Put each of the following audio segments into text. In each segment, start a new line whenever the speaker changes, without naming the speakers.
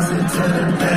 deposit to the
bank.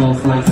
Bag of